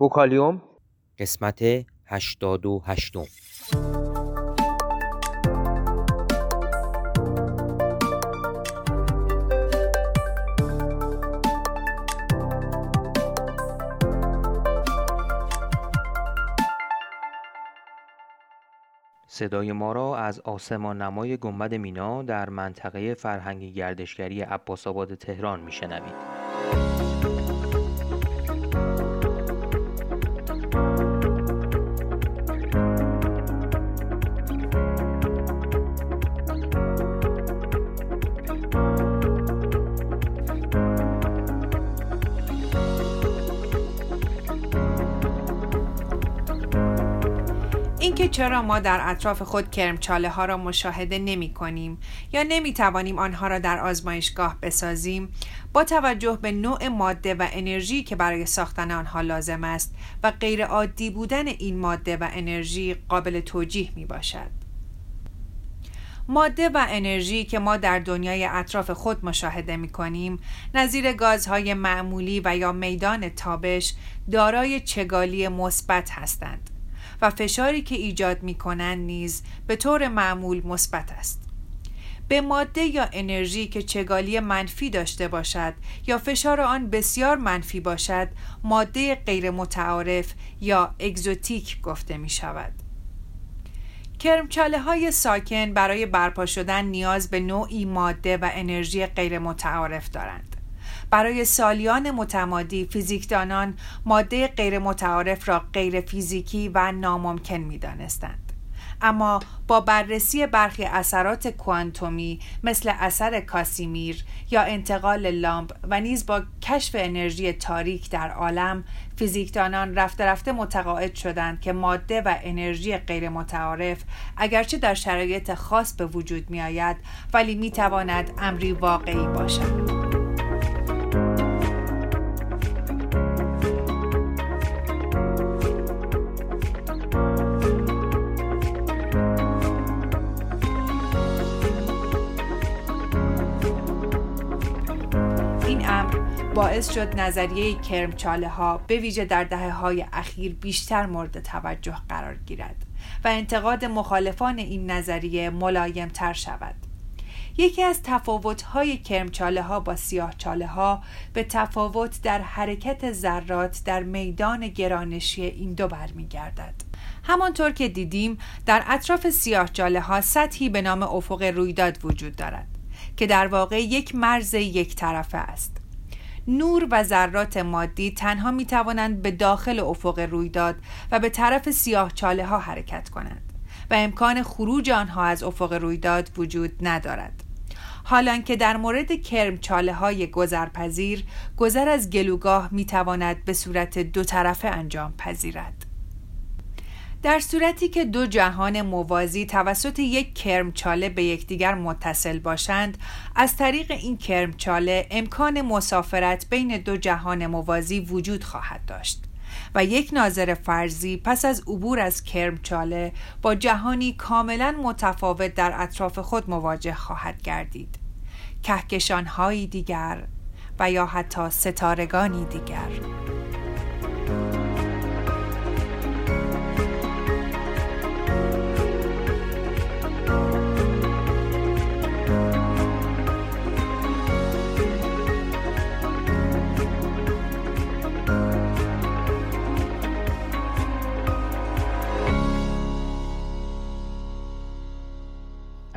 بوکالیوم قسمت هشتاد و هشتم صدای ما را از آسمان نمای گنبد مینا در منطقه فرهنگی گردشگری عباس آباد تهران میشنوید. اینکه چرا ما در اطراف خود کرمچاله ها را مشاهده نمی کنیم یا نمی توانیم آنها را در آزمایشگاه بسازیم با توجه به نوع ماده و انرژی که برای ساختن آنها لازم است و غیر عادی بودن این ماده و انرژی قابل توجیه می باشد. ماده و انرژی که ما در دنیای اطراف خود مشاهده می کنیم نظیر گازهای معمولی و یا میدان تابش دارای چگالی مثبت هستند و فشاری که ایجاد می کنند نیز به طور معمول مثبت است. به ماده یا انرژی که چگالی منفی داشته باشد یا فشار آن بسیار منفی باشد ماده غیر متعارف یا اگزوتیک گفته می شود. کرمچاله های ساکن برای برپا شدن نیاز به نوعی ماده و انرژی غیر متعارف دارند. برای سالیان متمادی فیزیکدانان ماده غیر متعارف را غیر فیزیکی و ناممکن می دانستند. اما با بررسی برخی اثرات کوانتومی مثل اثر کاسیمیر یا انتقال لامپ و نیز با کشف انرژی تاریک در عالم فیزیکدانان رفته رفته متقاعد شدند که ماده و انرژی غیر متعارف اگرچه در شرایط خاص به وجود می آید ولی می تواند امری واقعی باشد. باعث شد نظریه کرمچاله ها به ویژه در دهه های اخیر بیشتر مورد توجه قرار گیرد و انتقاد مخالفان این نظریه ملایم تر شود. یکی از تفاوت های کرمچاله ها با سیاه چاله ها به تفاوت در حرکت ذرات در میدان گرانشی این دو برمیگردد. همانطور که دیدیم در اطراف سیاه چاله ها سطحی به نام افق رویداد وجود دارد که در واقع یک مرز یک طرفه است. نور و ذرات مادی تنها می توانند به داخل افق رویداد و به طرف سیاه چاله ها حرکت کنند و امکان خروج آنها از افق رویداد وجود ندارد. حالان که در مورد کرم چاله های گذرپذیر گذر از گلوگاه می تواند به صورت دو طرفه انجام پذیرد. در صورتی که دو جهان موازی توسط یک کرمچاله به یکدیگر متصل باشند از طریق این کرمچاله امکان مسافرت بین دو جهان موازی وجود خواهد داشت و یک ناظر فرضی پس از عبور از کرمچاله با جهانی کاملا متفاوت در اطراف خود مواجه خواهد گردید. کهکشانهایی دیگر و یا حتی ستارگانی دیگر.